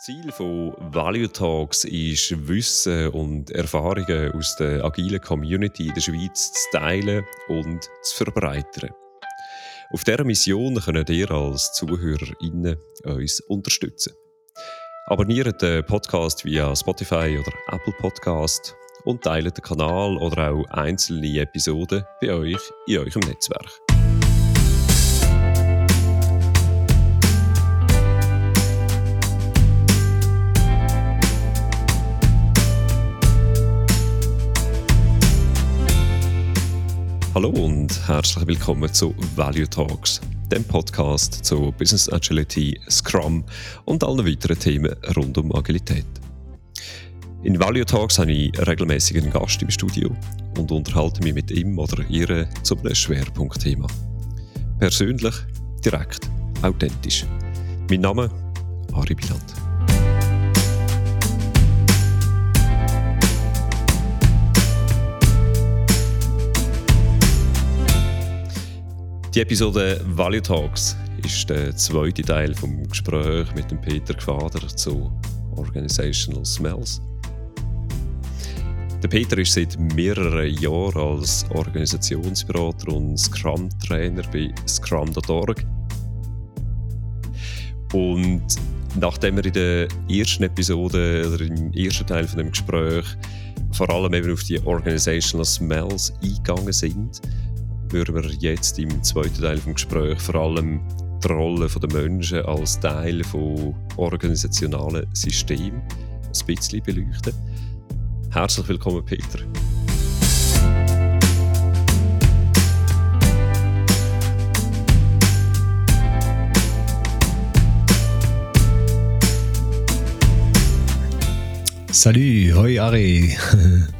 Ziel von Value Talks ist, Wissen und Erfahrungen aus der agilen Community in der Schweiz zu teilen und zu verbreitern. Auf dieser Mission können ihr als ZuhörerInnen uns unterstützen. Abonniert den Podcast via Spotify oder Apple Podcast und teilt den Kanal oder auch einzelne Episoden bei euch in eurem Netzwerk. Hallo und herzlich willkommen zu Value Talks, dem Podcast zu Business Agility, Scrum und allen weiteren Themen rund um Agilität. In Value Talks habe ich regelmäßig Gast im Studio und unterhalte mich mit ihm oder ihr zu einem Schwerpunktthema. Persönlich, direkt, authentisch. Mein Name Ari Biland. Die Episode Value Talks ist der zweite Teil vom Gespräch mit dem Peter Gfader zu Organizational Smells. Der Peter ist seit mehreren Jahren als Organisationsberater und Scrum-Trainer bei Scrum.org. Und nachdem wir in der ersten Episode oder im ersten Teil von dem Gespräch vor allem eben auf die Organizational Smells eingegangen sind, würden wir jetzt im zweiten Teil des Gesprächs vor allem die Rolle der Menschen als Teil von organisationalen Systemen ein bisschen beleuchten. Herzlich willkommen, Peter. Salut, hoi Ari.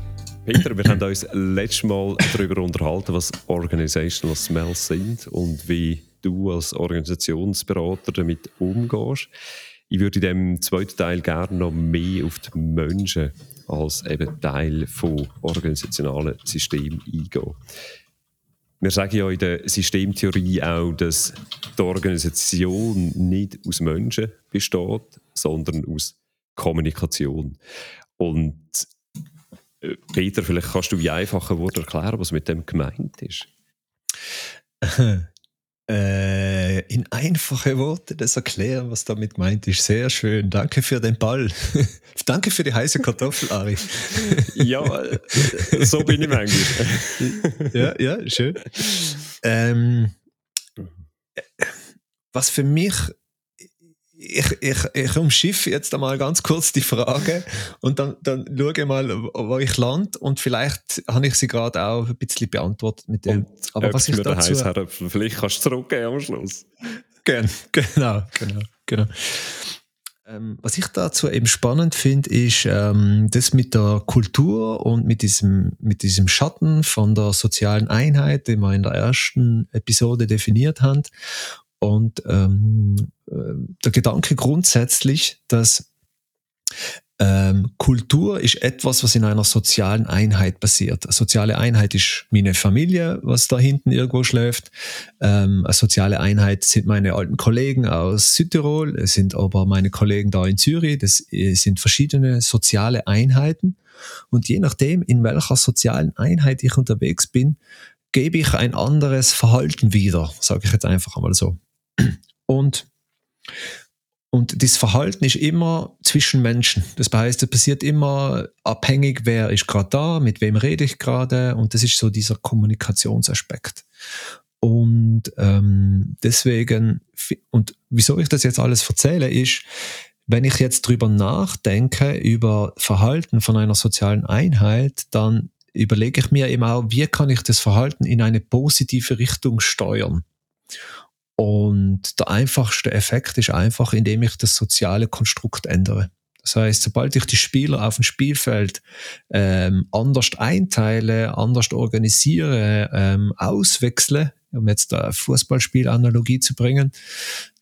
Peter, wir haben uns letztes Mal darüber unterhalten, was Organizational Smells sind und wie du als Organisationsberater damit umgehst. Ich würde in diesem zweiten Teil gerne noch mehr auf die Menschen als eben Teil von organisationalen Systemen eingehen. Wir sagen ja in der Systemtheorie auch, dass die Organisation nicht aus Menschen besteht, sondern aus Kommunikation. Und Peter, vielleicht kannst du wie einfacher Wort erklären, was mit dem gemeint ist. Äh, in einfache Worte das erklären, was damit gemeint ist. Sehr schön. Danke für den Ball. Danke für die heiße Kartoffel, Ari. ja, äh, so bin ich manchmal. ja, ja, schön. Ähm, was für mich ich, ich, ich umschiffe jetzt einmal ganz kurz die Frage und dann, dann schaue ich mal, wo ich lande und vielleicht habe ich sie gerade auch ein bisschen beantwortet mit dem. Und Aber was ich dazu... Vielleicht kannst du zurückgehen am Schluss. Gen, genau, genau, genau. Ähm, was ich dazu eben spannend finde, ist ähm, das mit der Kultur und mit diesem, mit diesem Schatten von der sozialen Einheit, den wir in der ersten Episode definiert haben. Und ähm, äh, der Gedanke grundsätzlich, dass ähm, Kultur ist etwas, was in einer sozialen Einheit passiert. Eine soziale Einheit ist meine Familie, was da hinten irgendwo schläft. Ähm, eine soziale Einheit sind meine alten Kollegen aus Südtirol, es sind aber meine Kollegen da in Zürich. Das äh, sind verschiedene soziale Einheiten. Und je nachdem, in welcher sozialen Einheit ich unterwegs bin, gebe ich ein anderes Verhalten wieder, sage ich jetzt einfach einmal so. Und, und das Verhalten ist immer zwischen Menschen. Das heißt, es passiert immer abhängig, wer ist gerade da, mit wem rede ich gerade. Und das ist so dieser Kommunikationsaspekt. Und ähm, deswegen, und wieso ich das jetzt alles erzähle, ist, wenn ich jetzt drüber nachdenke, über Verhalten von einer sozialen Einheit, dann überlege ich mir eben auch, wie kann ich das Verhalten in eine positive Richtung steuern. Und der einfachste Effekt ist einfach, indem ich das soziale Konstrukt ändere. Das heißt, sobald ich die Spieler auf dem Spielfeld ähm, anders einteile, anders organisiere, ähm, auswechsle, um jetzt eine Fußballspielanalogie zu bringen,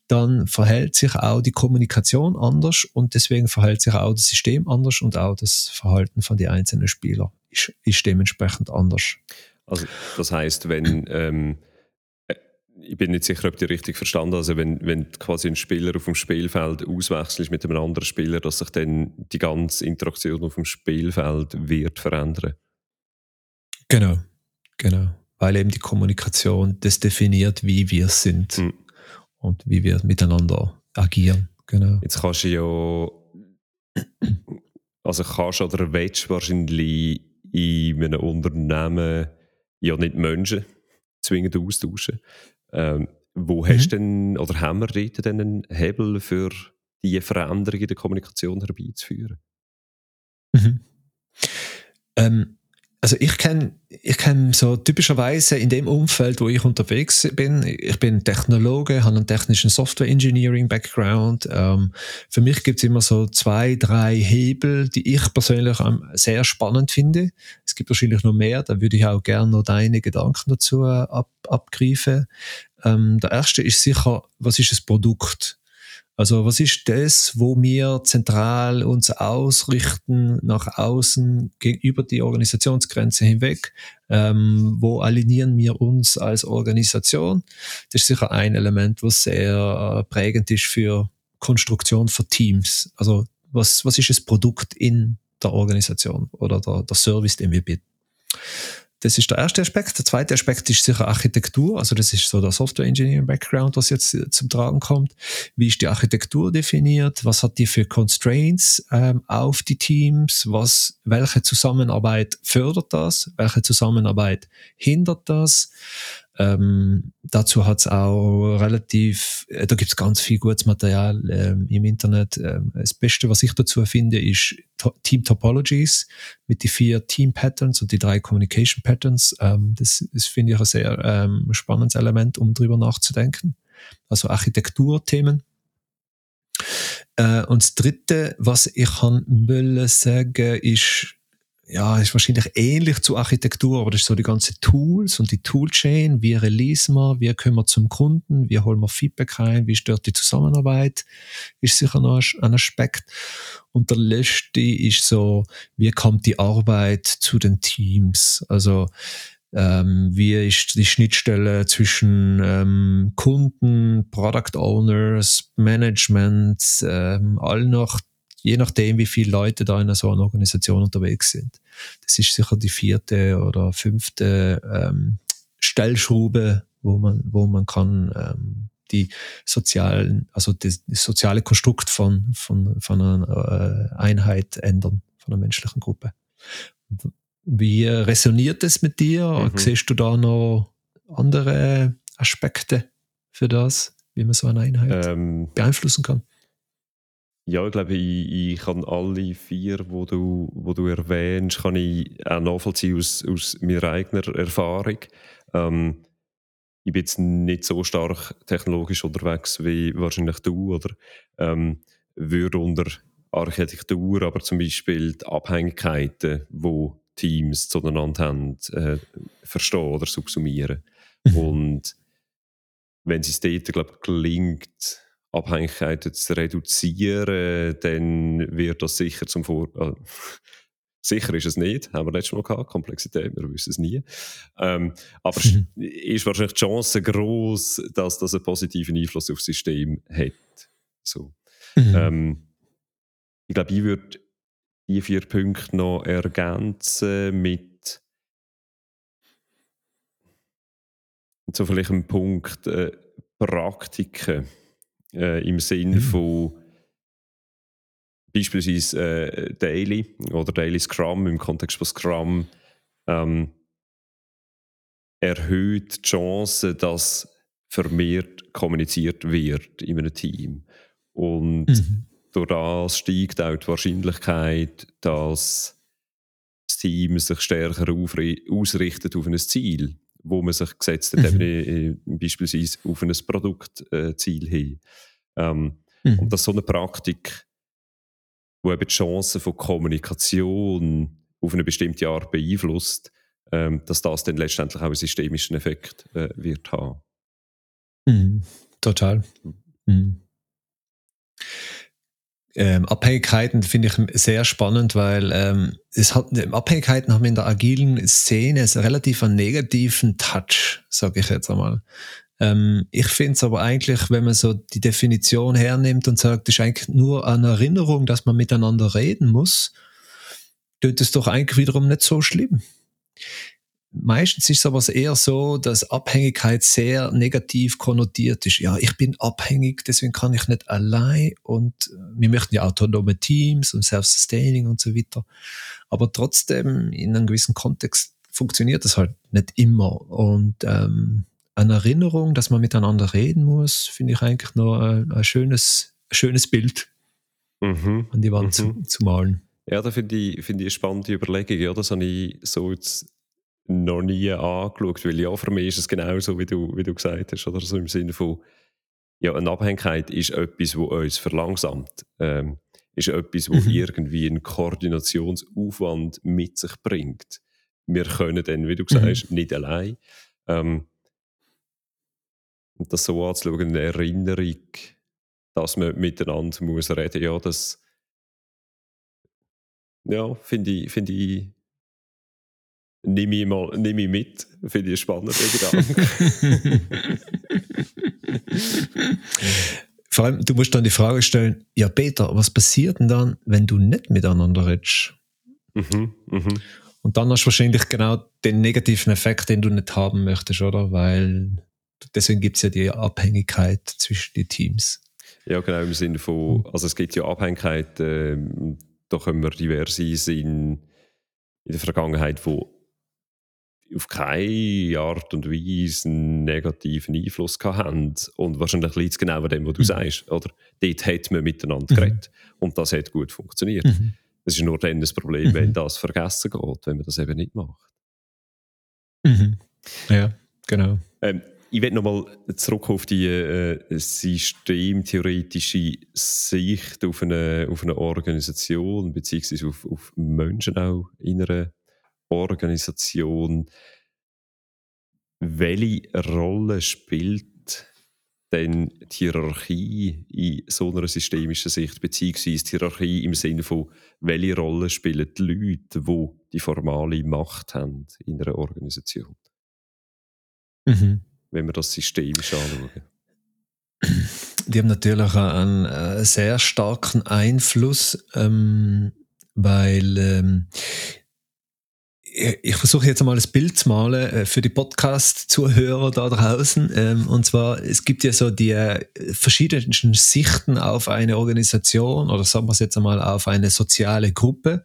dann verhält sich auch die Kommunikation anders und deswegen verhält sich auch das System anders und auch das Verhalten von den einzelnen Spielern ist, ist dementsprechend anders. Also das heißt, wenn ähm ich bin nicht sicher, ob die richtig verstanden Also wenn, wenn quasi ein Spieler auf dem Spielfeld auswechselt mit einem anderen Spieler, dass sich dann die ganze Interaktion auf dem Spielfeld wird verändern. Genau, genau. Weil eben die Kommunikation das definiert, wie wir sind mhm. und wie wir miteinander agieren. Genau. Jetzt kannst du ja, also kannst oder willst wahrscheinlich in einem Unternehmen ja nicht Menschen zwingend austauschen. Ähm, wo mhm. hast du denn, oder haben wir dort denn einen Hebel für diese Veränderung in der Kommunikation herbeizuführen? Mhm. Ähm, also ich kenne ich kenn so typischerweise in dem Umfeld, wo ich unterwegs bin, ich bin Technologe, habe einen technischen Software Engineering Background. Ähm, für mich gibt es immer so zwei, drei Hebel, die ich persönlich sehr spannend finde. Es gibt wahrscheinlich noch mehr, da würde ich auch gerne noch deine Gedanken dazu ab, abgreifen. Ähm, der erste ist sicher, was ist das Produkt? Also was ist das, wo wir zentral uns ausrichten nach außen gegenüber die Organisationsgrenze hinweg? Ähm, wo alignieren wir uns als Organisation? Das ist sicher ein Element, was sehr äh, prägend ist für Konstruktion für Teams. Also was, was ist das Produkt in der Organisation oder der, der Service, den wir bieten? Das ist der erste Aspekt. Der zweite Aspekt ist sicher Architektur. Also das ist so der Software Engineering Background, was jetzt zum Tragen kommt. Wie ist die Architektur definiert? Was hat die für Constraints ähm, auf die Teams? Was, welche Zusammenarbeit fördert das? Welche Zusammenarbeit hindert das? Ähm, dazu hat es auch relativ, äh, da gibt es ganz viel gutes Material ähm, im Internet. Ähm, das Beste, was ich dazu finde, ist to Team Topologies mit die vier Team Patterns und die drei Communication Patterns. Ähm, das, das finde ich ein sehr ähm, spannendes Element, um drüber nachzudenken. Also Architekturthemen. Äh, und das Dritte, was ich kann sagen, ist ja, ist wahrscheinlich ähnlich zu Architektur, aber das ist so die ganze Tools und die Toolchain. Wie release wir, wie kommen wir zum Kunden, wie holen wir Feedback rein, wie stört die Zusammenarbeit, ist sicher noch ein Aspekt. Und der letzte ist so, wie kommt die Arbeit zu den Teams? Also, ähm, wie ist die Schnittstelle zwischen ähm, Kunden, Product Owners, Management, ähm, all noch je nachdem, wie viele Leute da in so einer Organisation unterwegs sind. Das ist sicher die vierte oder fünfte ähm, Stellschraube, wo man, wo man kann ähm, die sozialen, also das, das soziale Konstrukt von, von, von einer äh, Einheit ändern, von einer menschlichen Gruppe. Wie resoniert es mit dir? Mhm. Siehst du da noch andere Aspekte für das, wie man so eine Einheit ähm, beeinflussen kann? Ja, ich glaube, ich, ich kann alle vier, wo du, wo du erwähnst, kann ich auch nachvollziehen aus, aus meiner eigenen Erfahrung. Ähm, ich bin jetzt nicht so stark technologisch unterwegs wie wahrscheinlich du, oder ähm, würde unter Architektur aber zum Beispiel die Abhängigkeiten, wo Teams zueinander haben, äh, verstehen oder subsumieren. Mhm. Und wenn es dort, glaube ich, gelingt, Abhängigkeiten zu reduzieren, dann wird das sicher zum Vor... Äh, sicher ist es nicht, haben wir letztes Mal gehabt, Komplexität, wir wissen es nie. Ähm, aber mhm. ist wahrscheinlich die Chance groß, dass das einen positiven Einfluss auf das System hat. So. Mhm. Ähm, ich glaube, ich würde die vier Punkte noch ergänzen mit so vielleicht einem Punkt äh, Praktiken äh, im Sinn mhm. von beispielsweise äh, Daily oder Daily Scrum im Kontext von Scrum ähm, erhöht die Chance, dass vermehrt kommuniziert wird in einem Team. Und mhm. durch das steigt auch die Wahrscheinlichkeit, dass das Team sich stärker ausrichtet auf ein Ziel wo man sich gesetzt hat, mhm. eben, beispielsweise auf ein Produktziel hin. Ähm, mhm. Und das ist so eine Praktik, wo eben die Chancen von Kommunikation auf eine bestimmte Art beeinflusst, ähm, dass das dann letztendlich auch einen systemischen Effekt äh, wird haben. Mhm. Total. Mhm. Ähm, Abhängigkeiten finde ich sehr spannend, weil ähm, es hat, Abhängigkeiten haben in der agilen Szene relativ einen negativen Touch, sage ich jetzt einmal. Ähm, ich finde es aber eigentlich, wenn man so die Definition hernimmt und sagt, es ist eigentlich nur eine Erinnerung, dass man miteinander reden muss, tut es doch eigentlich wiederum nicht so schlimm. Meistens ist es aber eher so, dass Abhängigkeit sehr negativ konnotiert ist. Ja, ich bin abhängig, deswegen kann ich nicht allein und äh, wir möchten ja autonome Teams und Self-Sustaining und so weiter. Aber trotzdem, in einem gewissen Kontext funktioniert das halt nicht immer. Und ähm, eine Erinnerung, dass man miteinander reden muss, finde ich eigentlich noch ein, ein, schönes, schönes Bild mhm. an die Wand mhm. zu, zu, malen. Ja, da finde ich, find ich eine spannende Überlegung. Ja, das habe ich so jetzt noch nie angeschaut, weil ja, für mich ist es genau so, wie du, wie du gesagt hast, oder so im Sinne von, ja, eine Abhängigkeit ist etwas, was uns verlangsamt, ähm, ist etwas, was mhm. irgendwie einen Koordinationsaufwand mit sich bringt. Wir können dann, wie du gesagt hast, mhm. nicht allein. Ähm, und das so anzuschauen, eine Erinnerung, dass man miteinander muss reden, ja, das ja, finde ich, find ich nehme ich, mal, nehme ich mit. Finde ich spannend, Gedanke. Vor allem, du musst dann die Frage stellen, ja Peter, was passiert denn dann, wenn du nicht miteinander redest? Mhm, mhm. Und dann hast du wahrscheinlich genau den negativen Effekt, den du nicht haben möchtest, oder? Weil deswegen gibt es ja die Abhängigkeit zwischen den Teams. Ja, genau, im Sinne von, also es gibt ja Abhängigkeit, äh, da können wir diverse sein in der Vergangenheit, wo auf keine Art und Weise einen negativen Einfluss haben. Und wahrscheinlich liegt es genau an dem, was du mhm. sagst. Oder? Dort hat man miteinander mhm. geredet. Und das hat gut funktioniert. Mhm. Es ist nur dann das Problem, wenn mhm. das vergessen geht, wenn man das eben nicht macht. Mhm. Ja, genau. Ähm, ich will nochmal zurück auf die äh, systemtheoretische Sicht auf eine, auf eine Organisation, beziehungsweise auf, auf Menschen auch in einer Organisation. Welche Rolle spielt denn die Hierarchie in so einer systemischen Sicht, beziehungsweise die Hierarchie im Sinne von, welche Rolle spielen die Leute, die die formale Macht haben in einer Organisation? Mhm wenn wir das systemisch anschauen? Die haben natürlich einen äh, sehr starken Einfluss, ähm, weil ähm, ich versuche jetzt mal das Bild zu malen äh, für die Podcast-Zuhörer da draußen. Ähm, und zwar, es gibt ja so die äh, verschiedenen Sichten auf eine Organisation oder sagen wir es jetzt einmal auf eine soziale Gruppe.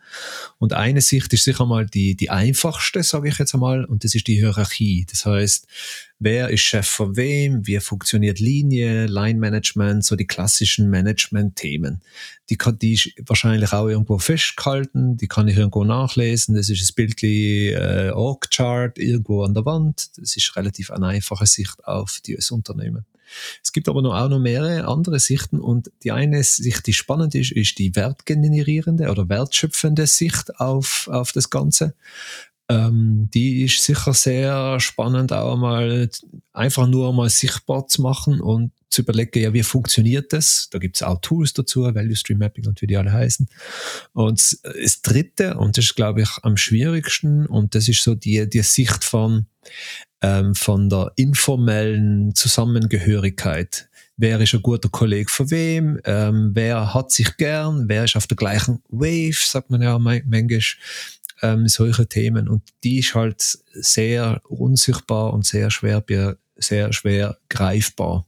Und eine Sicht ist sicher mal die, die einfachste, sage ich jetzt einmal, und das ist die Hierarchie. Das heißt, wer ist Chef von wem, wie funktioniert Linie, Line-Management, so die klassischen Management-Themen. Die kann die ist wahrscheinlich auch irgendwo festgehalten, die kann ich irgendwo nachlesen, das ist ein bildlich äh, Org-Chart irgendwo an der Wand, das ist relativ eine einfache Sicht auf dieses Unternehmen. Es gibt aber noch auch noch mehrere andere Sichten und die eine Sicht, die spannend ist, ist die wertgenerierende oder wertschöpfende Sicht auf, auf das Ganze. Ähm, die ist sicher sehr spannend, auch mal einfach nur mal sichtbar zu machen und zu überlegen, ja, wie funktioniert das? Da gibt es auch Tools dazu, Value Stream Mapping und wie die alle heißen. Und das dritte, und das ist, glaube ich, am schwierigsten, und das ist so die, die Sicht von, ähm, von der informellen Zusammengehörigkeit. Wer ist ein guter Kollege von wem? Ähm, wer hat sich gern? Wer ist auf der gleichen Wave, sagt man ja manchmal ähm, solche Themen. Und die ist halt sehr unsichtbar und sehr schwer, sehr schwer greifbar.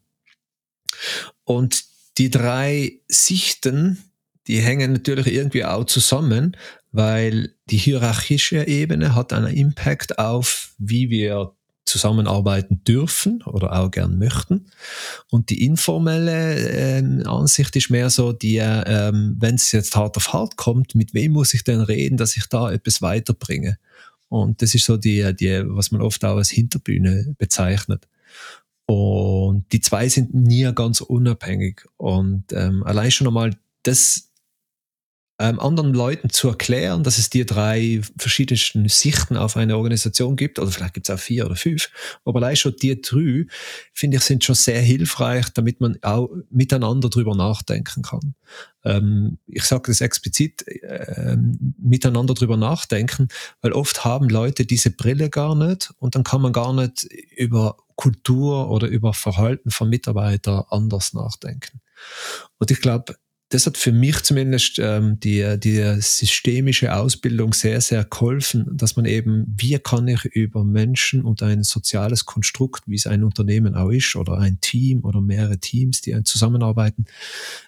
Und die drei Sichten, die hängen natürlich irgendwie auch zusammen, weil die hierarchische Ebene hat einen Impact auf, wie wir zusammenarbeiten dürfen oder auch gern möchten. Und die informelle äh, Ansicht ist mehr so, die, äh, wenn es jetzt hart auf hart kommt, mit wem muss ich denn reden, dass ich da etwas weiterbringe? Und das ist so die, die was man oft auch als Hinterbühne bezeichnet. Und die zwei sind nie ganz unabhängig. Und ähm, allein schon einmal das ähm, anderen Leuten zu erklären, dass es dir drei verschiedene Sichten auf eine Organisation gibt, oder vielleicht gibt es auch vier oder fünf, aber allein schon die drei, finde ich, sind schon sehr hilfreich, damit man auch miteinander drüber nachdenken kann. Ähm, ich sage das explizit, äh, miteinander drüber nachdenken, weil oft haben Leute diese Brille gar nicht und dann kann man gar nicht über Kultur oder über Verhalten von Mitarbeitern anders nachdenken. Und ich glaube, das hat für mich zumindest ähm, die, die systemische Ausbildung sehr, sehr geholfen, dass man eben, wie kann ich über Menschen und ein soziales Konstrukt, wie es ein Unternehmen auch ist, oder ein Team oder mehrere Teams, die zusammenarbeiten,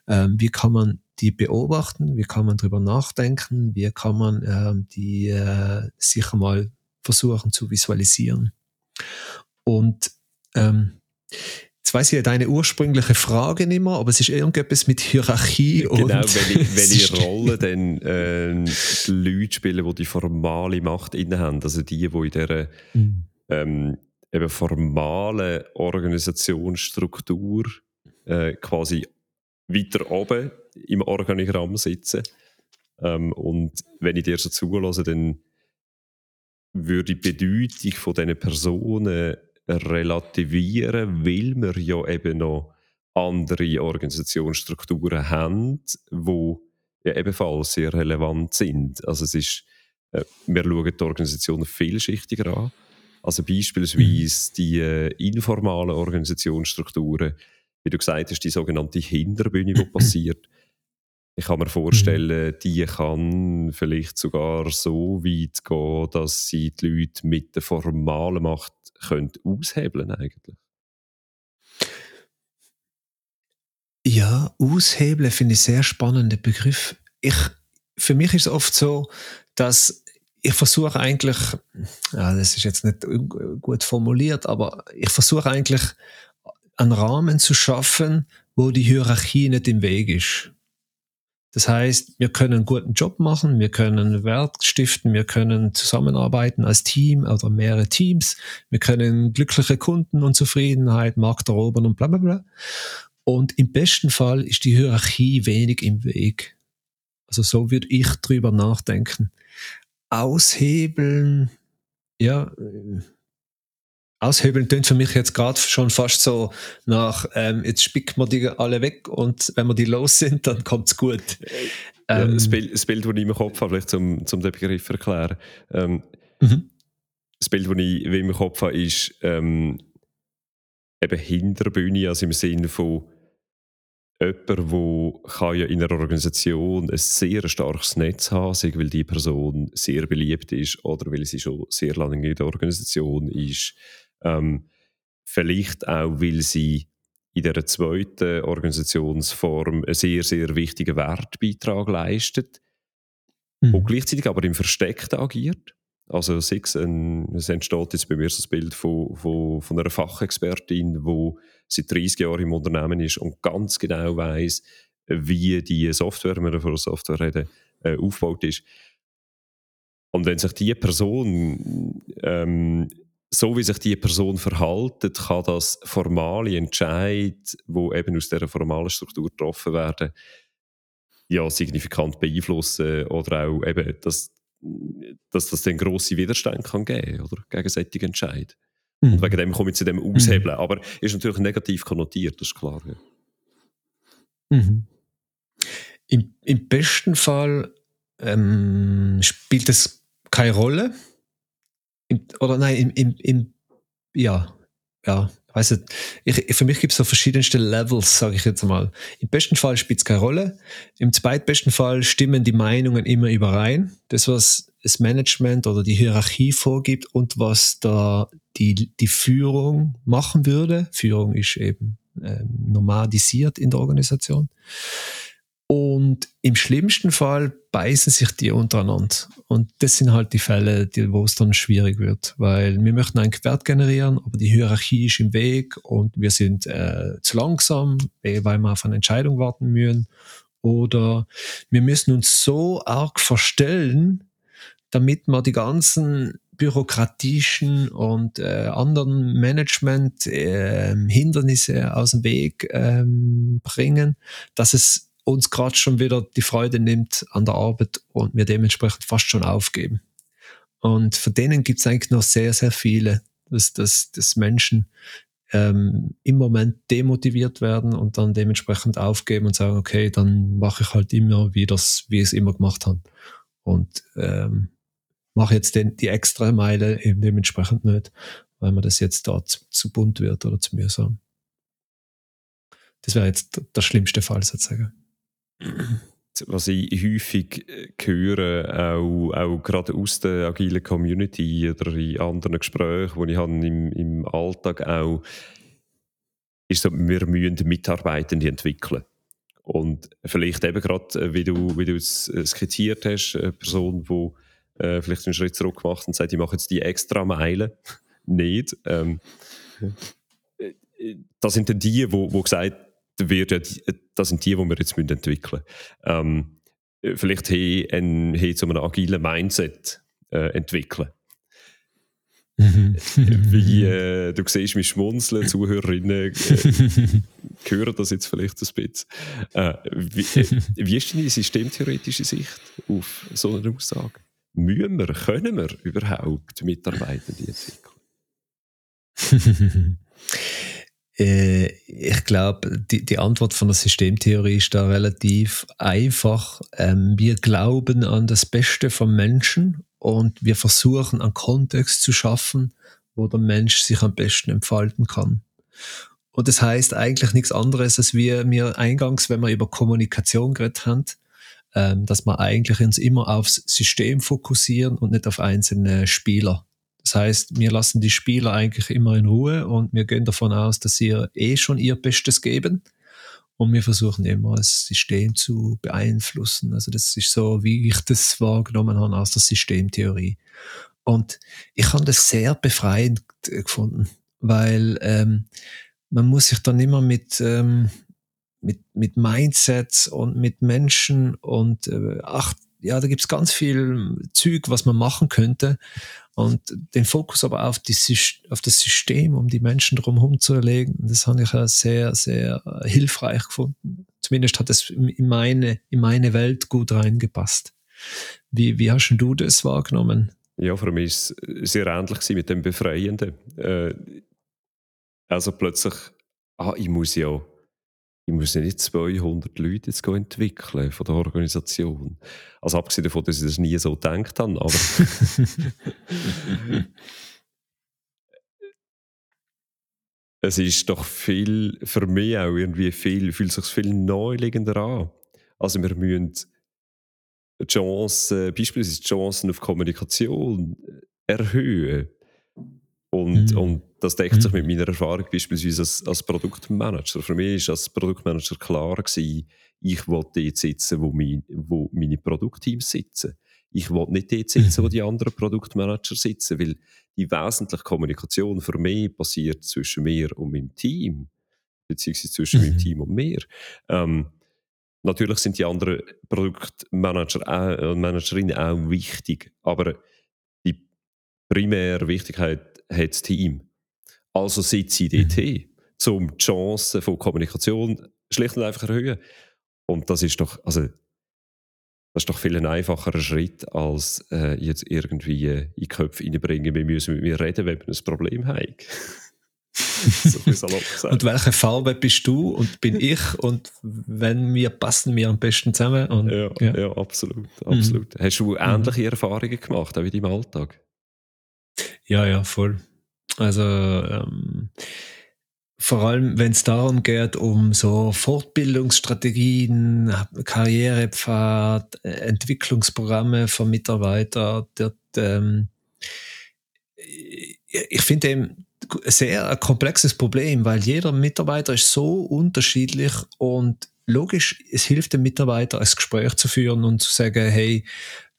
ähm, wie kann man die beobachten, wie kann man drüber nachdenken, wie kann man ähm, die äh, sicher mal versuchen zu visualisieren. Und ähm, Ich ja deine ursprüngliche Frage nicht mehr, aber es ist irgendetwas mit Hierarchie genau, und... Genau, welche, welche Rolle denn äh, die Leute spielen, die die formale Macht inne haben. Also die, die in dieser mhm. ähm, eben formalen Organisationsstruktur äh, quasi weiter oben im Organigramm sitzen. Ähm, und wenn ich dir so zulasse, dann würde die Bedeutung von diesen Personen relativieren, weil wir ja eben noch andere Organisationsstrukturen haben, die ja ebenfalls sehr relevant sind. Also es ist, äh, wir schauen die Organisationen vielschichtiger an. Also beispielsweise die äh, informalen Organisationsstrukturen, wie du gesagt hast, die sogenannte Hinterbühne, die passiert. Ich kann mir vorstellen, die kann vielleicht sogar so weit gehen, dass sie die Leute mit der formalen Macht könnte aushebeln eigentlich? Ja, aushebeln finde ich sehr spannender Begriff. Ich, für mich ist es oft so, dass ich versuche eigentlich, ja, das ist jetzt nicht gut formuliert, aber ich versuche eigentlich einen Rahmen zu schaffen, wo die Hierarchie nicht im Weg ist. Das heißt, wir können einen guten Job machen, wir können Wert stiften, wir können zusammenarbeiten als Team oder mehrere Teams, wir können glückliche Kunden und Zufriedenheit, Markt erobern und bla bla bla. Und im besten Fall ist die Hierarchie wenig im Weg. Also so würde ich drüber nachdenken. Aushebeln, ja, Aushebeln klingt für mich jetzt gerade schon fast so nach, ähm, jetzt spicken wir die alle weg und wenn wir die los sind, dann kommt es gut. Ja, ähm, das, Bild, das Bild, das ich im Kopf habe, vielleicht zum, zum den Begriff erklären. Ähm, mhm. Das Bild, das ich im Kopf habe, ist ähm, eben Hinterbühne, also im Sinne von jemand, der ja in einer Organisation ein sehr starkes Netz haben sei weil die Person sehr beliebt ist oder weil sie schon sehr lange in der Organisation ist ähm, vielleicht auch, weil sie in der zweiten Organisationsform einen sehr, sehr wichtigen Wertbeitrag leistet mhm. und gleichzeitig aber im Versteckten agiert. Also es, ein, es entsteht jetzt bei mir so das Bild von, von, von einer Fachexpertin, die seit 30 Jahren im Unternehmen ist und ganz genau weiß, wie die Software, wenn wir von Software reden, äh, aufgebaut ist. Und wenn sich diese Person ähm, so wie sich die Person verhaltet, kann das formale Entscheid, wo eben aus dieser formalen Struktur getroffen werden, ja signifikant beeinflussen oder auch eben, dass, dass das dann grosse Widerstände kann geben oder gegen solche Entscheid. Mhm. Und wegen dem komme ich zu dem Aushebeln. Mhm. Aber ist natürlich negativ konnotiert, das ist klar. Ja. Mhm. Im, Im besten Fall ähm, spielt es keine Rolle im, oder nein, im, im, im ja, ja, weiß nicht. Ich, für mich gibt es so verschiedenste Levels, sage ich jetzt mal. Im besten Fall spielt es keine Rolle. Im zweitbesten Fall stimmen die Meinungen immer überein. Das, was das Management oder die Hierarchie vorgibt und was da die, die Führung machen würde. Führung ist eben ähm, nomadisiert in der Organisation. Und im schlimmsten Fall beißen sich die untereinander. Und das sind halt die Fälle, die, wo es dann schwierig wird, weil wir möchten einen Wert generieren, aber die Hierarchie ist im Weg und wir sind äh, zu langsam, weil wir auf eine Entscheidung warten müssen. Oder wir müssen uns so arg verstellen, damit wir die ganzen bürokratischen und äh, anderen Management-Hindernisse äh, aus dem Weg ähm, bringen, dass es uns gerade schon wieder die Freude nimmt an der Arbeit und wir dementsprechend fast schon aufgeben. Und von denen gibt es eigentlich noch sehr, sehr viele, dass, dass, dass Menschen ähm, im Moment demotiviert werden und dann dementsprechend aufgeben und sagen, okay, dann mache ich halt immer wie das, wie ich es immer gemacht habe. Und ähm, mache jetzt den, die extra Meile eben dementsprechend nicht, weil mir das jetzt da zu, zu bunt wird oder zu mühsam. Das wäre jetzt der schlimmste Fall sozusagen. Was ich häufig äh, höre, auch, auch gerade aus der agilen Community oder in anderen Gesprächen, die ich habe im, im Alltag auch, ist so, wir müssen Mitarbeitende entwickeln. Und vielleicht eben gerade, äh, wie du, wie du es äh, skizziert hast, eine Person, die äh, vielleicht einen Schritt zurück macht und sagt, ich mache jetzt die extra Meile. Nicht. Ähm, das sind dann die, wo, wo gesagt wird, das sind die, die wir jetzt entwickeln müssen. Ähm, vielleicht hier, ein, hier zu einem agilen Mindset äh, entwickeln. Wie äh, du siehst mich schmunzeln, Zuhörerinnen äh, hören das jetzt vielleicht ein bisschen. Äh, wie, äh, wie ist deine systemtheoretische Sicht auf so eine Aussage? Müssen wir, können wir überhaupt Mitarbeitende entwickeln? Äh, ich glaube, die, die Antwort von der Systemtheorie ist da relativ einfach. Ähm, wir glauben an das Beste vom Menschen und wir versuchen einen Kontext zu schaffen, wo der Mensch sich am besten entfalten kann. Und das heißt eigentlich nichts anderes, als wir mir eingangs, wenn wir über Kommunikation geredet haben, ähm, dass wir eigentlich uns immer aufs System fokussieren und nicht auf einzelne Spieler. Das heißt, wir lassen die Spieler eigentlich immer in Ruhe und wir gehen davon aus, dass sie eh schon ihr Bestes geben. Und wir versuchen immer, das System zu beeinflussen. Also das ist so, wie ich das wahrgenommen habe aus der Systemtheorie. Und ich habe das sehr befreiend gefunden, weil ähm, man muss sich dann immer mit, ähm, mit, mit Mindsets und mit Menschen und äh, ach, ja, da gibt's ganz viel Züg, was man machen könnte. Und den Fokus aber auf, die, auf das System, um die Menschen drumherum zu erlegen, das habe ich ja sehr, sehr hilfreich gefunden. Zumindest hat es in meine, in meine Welt gut reingepasst. Wie, wie hast du das wahrgenommen? Ja, für mich war es sehr ähnlich mit dem Befreienden. Äh, also plötzlich, ah, ich muss ja ich muss ja nicht 200 Leute jetzt entwickeln von der Organisation. Also abgesehen davon, dass ich das nie so gedacht habe, aber es ist doch viel, für mich auch irgendwie viel, fühlt sich viel neuliegender an. Also wir müssen Chancen, beispielsweise Chancen auf Kommunikation erhöhen. Und, mhm. und das deckt sich mhm. mit meiner Erfahrung beispielsweise als, als Produktmanager. Für mich war als Produktmanager klar, gewesen, ich will dort sitzen, wo, mein, wo meine Produktteams sitzen. Ich will nicht dort sitzen, wo mhm. die anderen Produktmanager sitzen, weil die wesentliche Kommunikation für mich passiert zwischen mir und meinem Team, beziehungsweise zwischen mhm. meinem Team und mir. Ähm, natürlich sind die anderen Produktmanager und Managerinnen auch wichtig, aber die primäre Wichtigkeit hat das Team. Also sitze ich dort mhm. um die Chancen von Kommunikation schlicht und einfach erhöhen. Und das ist doch, also, das ist doch viel ein einfacherer Schritt, als äh, jetzt irgendwie in die Köpfe reinbringen, wir müssen mit mir reden, wenn wir ein Problem haben. so und welche Farbe bist du und bin ich und wenn wir passen wir am besten zusammen und, ja, ja. ja absolut, absolut. Mhm. Hast du ähnliche mhm. Erfahrungen gemacht, auch in deinem Alltag? Ja, ja, voll. Also ähm, vor allem, wenn es darum geht, um so Fortbildungsstrategien, Karrierepfad, äh, Entwicklungsprogramme für Mitarbeiter, dort, ähm, ich finde eben sehr ein komplexes Problem, weil jeder Mitarbeiter ist so unterschiedlich und logisch, es hilft dem Mitarbeiter, ein Gespräch zu führen und zu sagen, hey,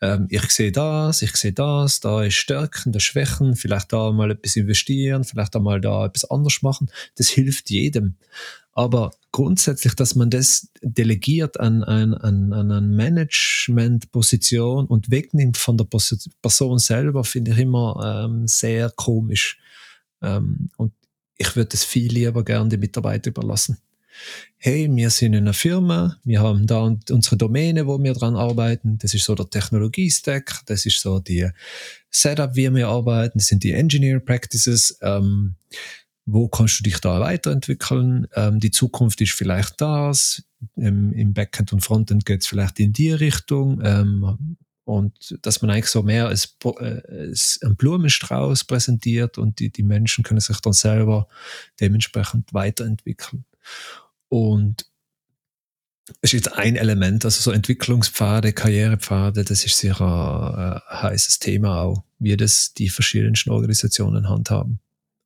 ähm, ich sehe das, ich sehe das, da ist Stärken, da Schwächen, vielleicht da mal etwas investieren, vielleicht einmal da etwas anders machen. Das hilft jedem. Aber grundsätzlich, dass man das delegiert an, an, an, an eine Management-Position und wegnimmt von der Person selber, finde ich immer ähm, sehr komisch. Ähm, und ich würde es viel lieber gerne die Mitarbeiter überlassen hey, wir sind in einer Firma, wir haben da unsere Domäne, wo wir dran arbeiten, das ist so der Technologie-Stack, das ist so die Setup, wie wir arbeiten, das sind die Engineer Practices, ähm, wo kannst du dich da weiterentwickeln, ähm, die Zukunft ist vielleicht das, ähm, im Backend und Frontend geht es vielleicht in die Richtung, ähm, Und dass man eigentlich so mehr als, äh, als einen Blumenstrauß präsentiert und die, die Menschen können sich dann selber dementsprechend weiterentwickeln. Und es ist jetzt ein Element, also so Entwicklungspfade, Karrierepfade, das ist sicher ein, heißes Thema auch, wie das die verschiedensten Organisationen handhaben.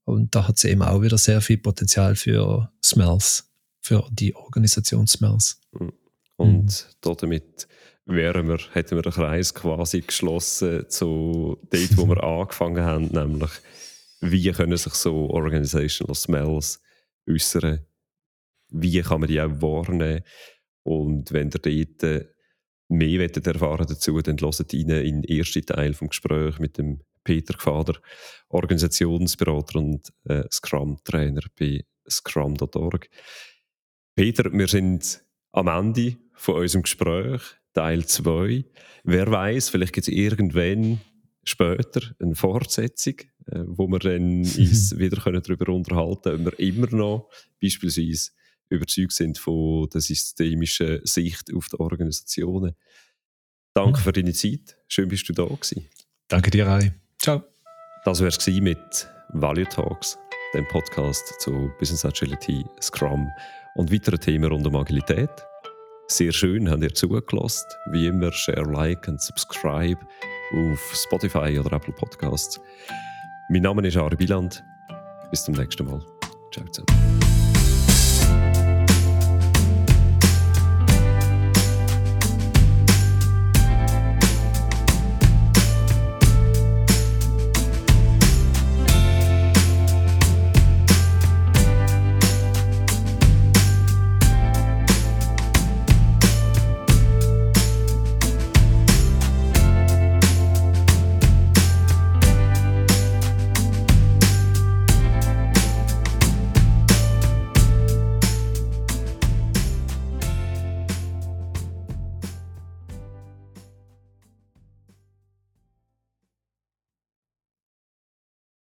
Und da hat es eben auch wieder sehr viel Potenzial für Smells, für die Organisation Smells. Mhm. Und mhm. damit wären wir, hätten wir den Kreis quasi geschlossen zu dort, wo wir angefangen haben, nämlich wie können sich so Organizational Smells äußern, wie kann man die auch wahrnehmen und wenn ihr dort mehr wollt erfahren dazu, dann hört rein in den ersten Teil vom Gespräch mit dem Peter Gfader, Organisationsberater und äh, Scrum-Trainer bei scrum.org. Peter, wir sind am Ende von unserem Gespräch, Teil 2. Wer weiß, vielleicht gibt es irgendwann später eine Fortsetzung, äh, wo wir dann uns wieder darüber unterhalten können, ob wir immer noch beispielsweise überzeugt sind von der systemischen Sicht auf die Organisationen. Danke für deine Zeit. Schön, bist du da gewesen. Danke dir, Rai. Ciao. Das war es mit Value Talks, dem Podcast zu Business Agility, Scrum und weiteren Themen rund um Agilität. Sehr schön, habt ihr zugelassen. Wie immer, share, like und subscribe auf Spotify oder Apple Podcasts. Mein Name ist Ari Biland. Bis zum nächsten Mal. Ciao zusammen.